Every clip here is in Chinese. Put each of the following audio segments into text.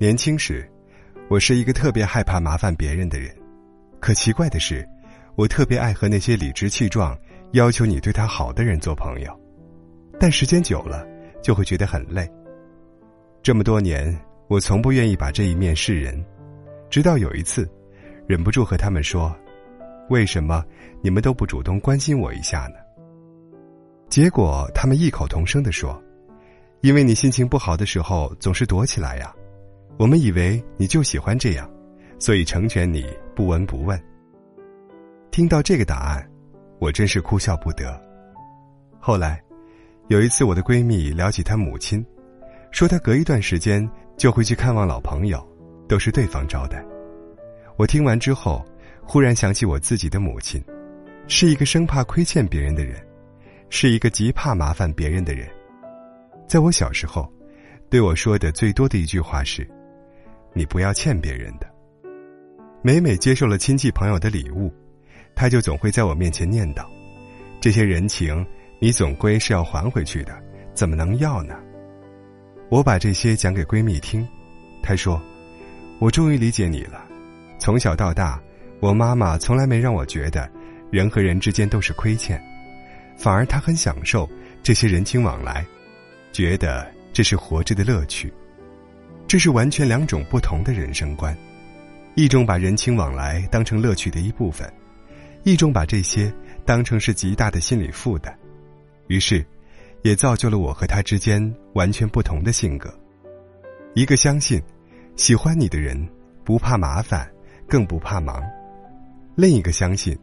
年轻时，我是一个特别害怕麻烦别人的人。可奇怪的是，我特别爱和那些理直气壮要求你对他好的人做朋友。但时间久了，就会觉得很累。这么多年，我从不愿意把这一面示人，直到有一次，忍不住和他们说：“为什么你们都不主动关心我一下呢？”结果他们异口同声的说：“因为你心情不好的时候总是躲起来呀。”我们以为你就喜欢这样，所以成全你不闻不问。听到这个答案，我真是哭笑不得。后来，有一次我的闺蜜聊起她母亲，说她隔一段时间就会去看望老朋友，都是对方招待。我听完之后，忽然想起我自己的母亲，是一个生怕亏欠别人的人，是一个极怕麻烦别人的人。在我小时候，对我说的最多的一句话是。你不要欠别人的。每每接受了亲戚朋友的礼物，他就总会在我面前念叨：“这些人情，你总归是要还回去的，怎么能要呢？”我把这些讲给闺蜜听，她说：“我终于理解你了。从小到大，我妈妈从来没让我觉得人和人之间都是亏欠，反而她很享受这些人情往来，觉得这是活着的乐趣。”这是完全两种不同的人生观，一种把人情往来当成乐趣的一部分，一种把这些当成是极大的心理负担，于是，也造就了我和他之间完全不同的性格。一个相信，喜欢你的人不怕麻烦，更不怕忙；另一个相信，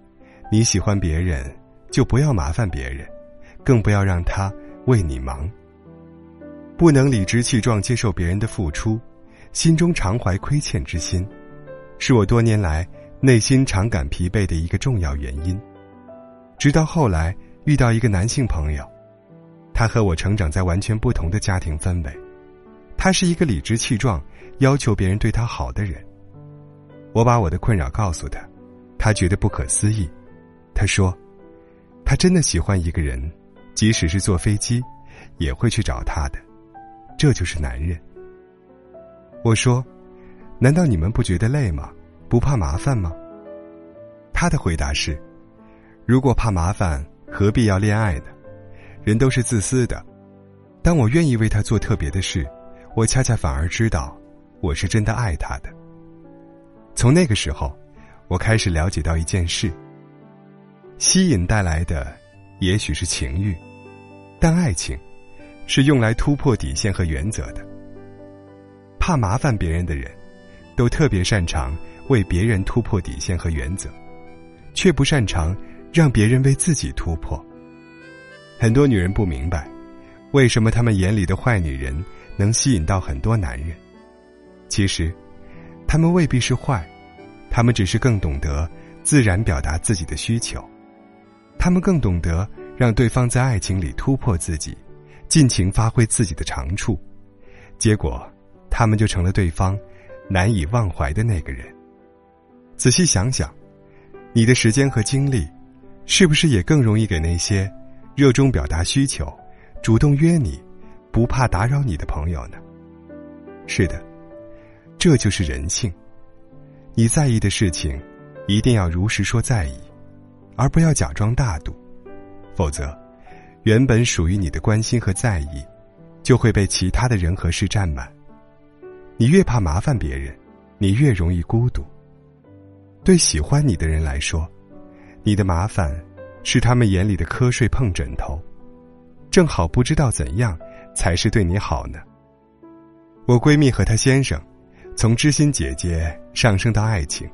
你喜欢别人就不要麻烦别人，更不要让他为你忙。不能理直气壮接受别人的付出，心中常怀亏欠之心，是我多年来内心常感疲惫的一个重要原因。直到后来遇到一个男性朋友，他和我成长在完全不同的家庭氛围，他是一个理直气壮要求别人对他好的人。我把我的困扰告诉他，他觉得不可思议。他说，他真的喜欢一个人，即使是坐飞机，也会去找他的。这就是男人。我说：“难道你们不觉得累吗？不怕麻烦吗？”他的回答是：“如果怕麻烦，何必要恋爱呢？人都是自私的。当我愿意为他做特别的事，我恰恰反而知道，我是真的爱他的。从那个时候，我开始了解到一件事：吸引带来的也许是情欲，但爱情。”是用来突破底线和原则的。怕麻烦别人的人，都特别擅长为别人突破底线和原则，却不擅长让别人为自己突破。很多女人不明白，为什么他们眼里的坏女人能吸引到很多男人。其实，他们未必是坏，他们只是更懂得自然表达自己的需求，他们更懂得让对方在爱情里突破自己。尽情发挥自己的长处，结果，他们就成了对方难以忘怀的那个人。仔细想想，你的时间和精力，是不是也更容易给那些热衷表达需求、主动约你、不怕打扰你的朋友呢？是的，这就是人性。你在意的事情，一定要如实说在意，而不要假装大度，否则。原本属于你的关心和在意，就会被其他的人和事占满。你越怕麻烦别人，你越容易孤独。对喜欢你的人来说，你的麻烦是他们眼里的瞌睡碰枕头，正好不知道怎样才是对你好呢。我闺蜜和她先生，从知心姐姐上升到爱情，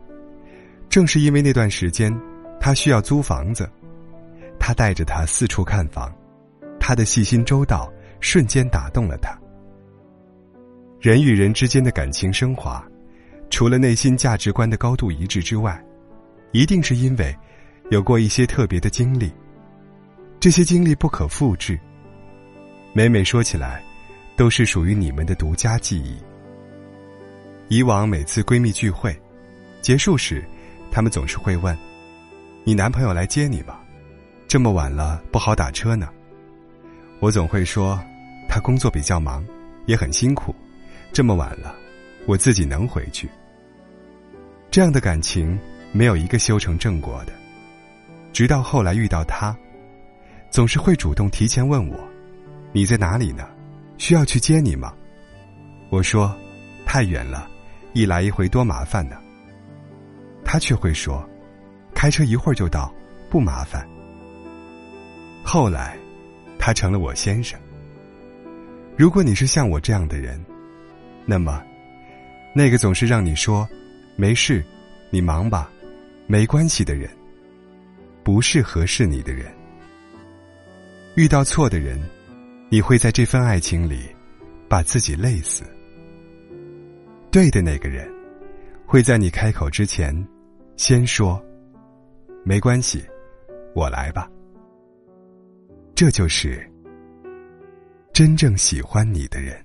正是因为那段时间，她需要租房子，她带着她四处看房。他的细心周到瞬间打动了他。人与人之间的感情升华，除了内心价值观的高度一致之外，一定是因为有过一些特别的经历。这些经历不可复制。每每说起来，都是属于你们的独家记忆。以往每次闺蜜聚会结束时，她们总是会问：“你男朋友来接你吗？这么晚了不好打车呢。”我总会说，他工作比较忙，也很辛苦，这么晚了，我自己能回去。这样的感情没有一个修成正果的。直到后来遇到他，总是会主动提前问我：“你在哪里呢？需要去接你吗？”我说：“太远了，一来一回多麻烦呢。”他却会说：“开车一会儿就到，不麻烦。”后来，他成了我先生。如果你是像我这样的人，那么，那个总是让你说“没事，你忙吧，没关系”的人。不是合适你的人，遇到错的人，你会在这份爱情里把自己累死。对的那个人，会在你开口之前，先说：“没关系，我来吧。”这就是真正喜欢你的人。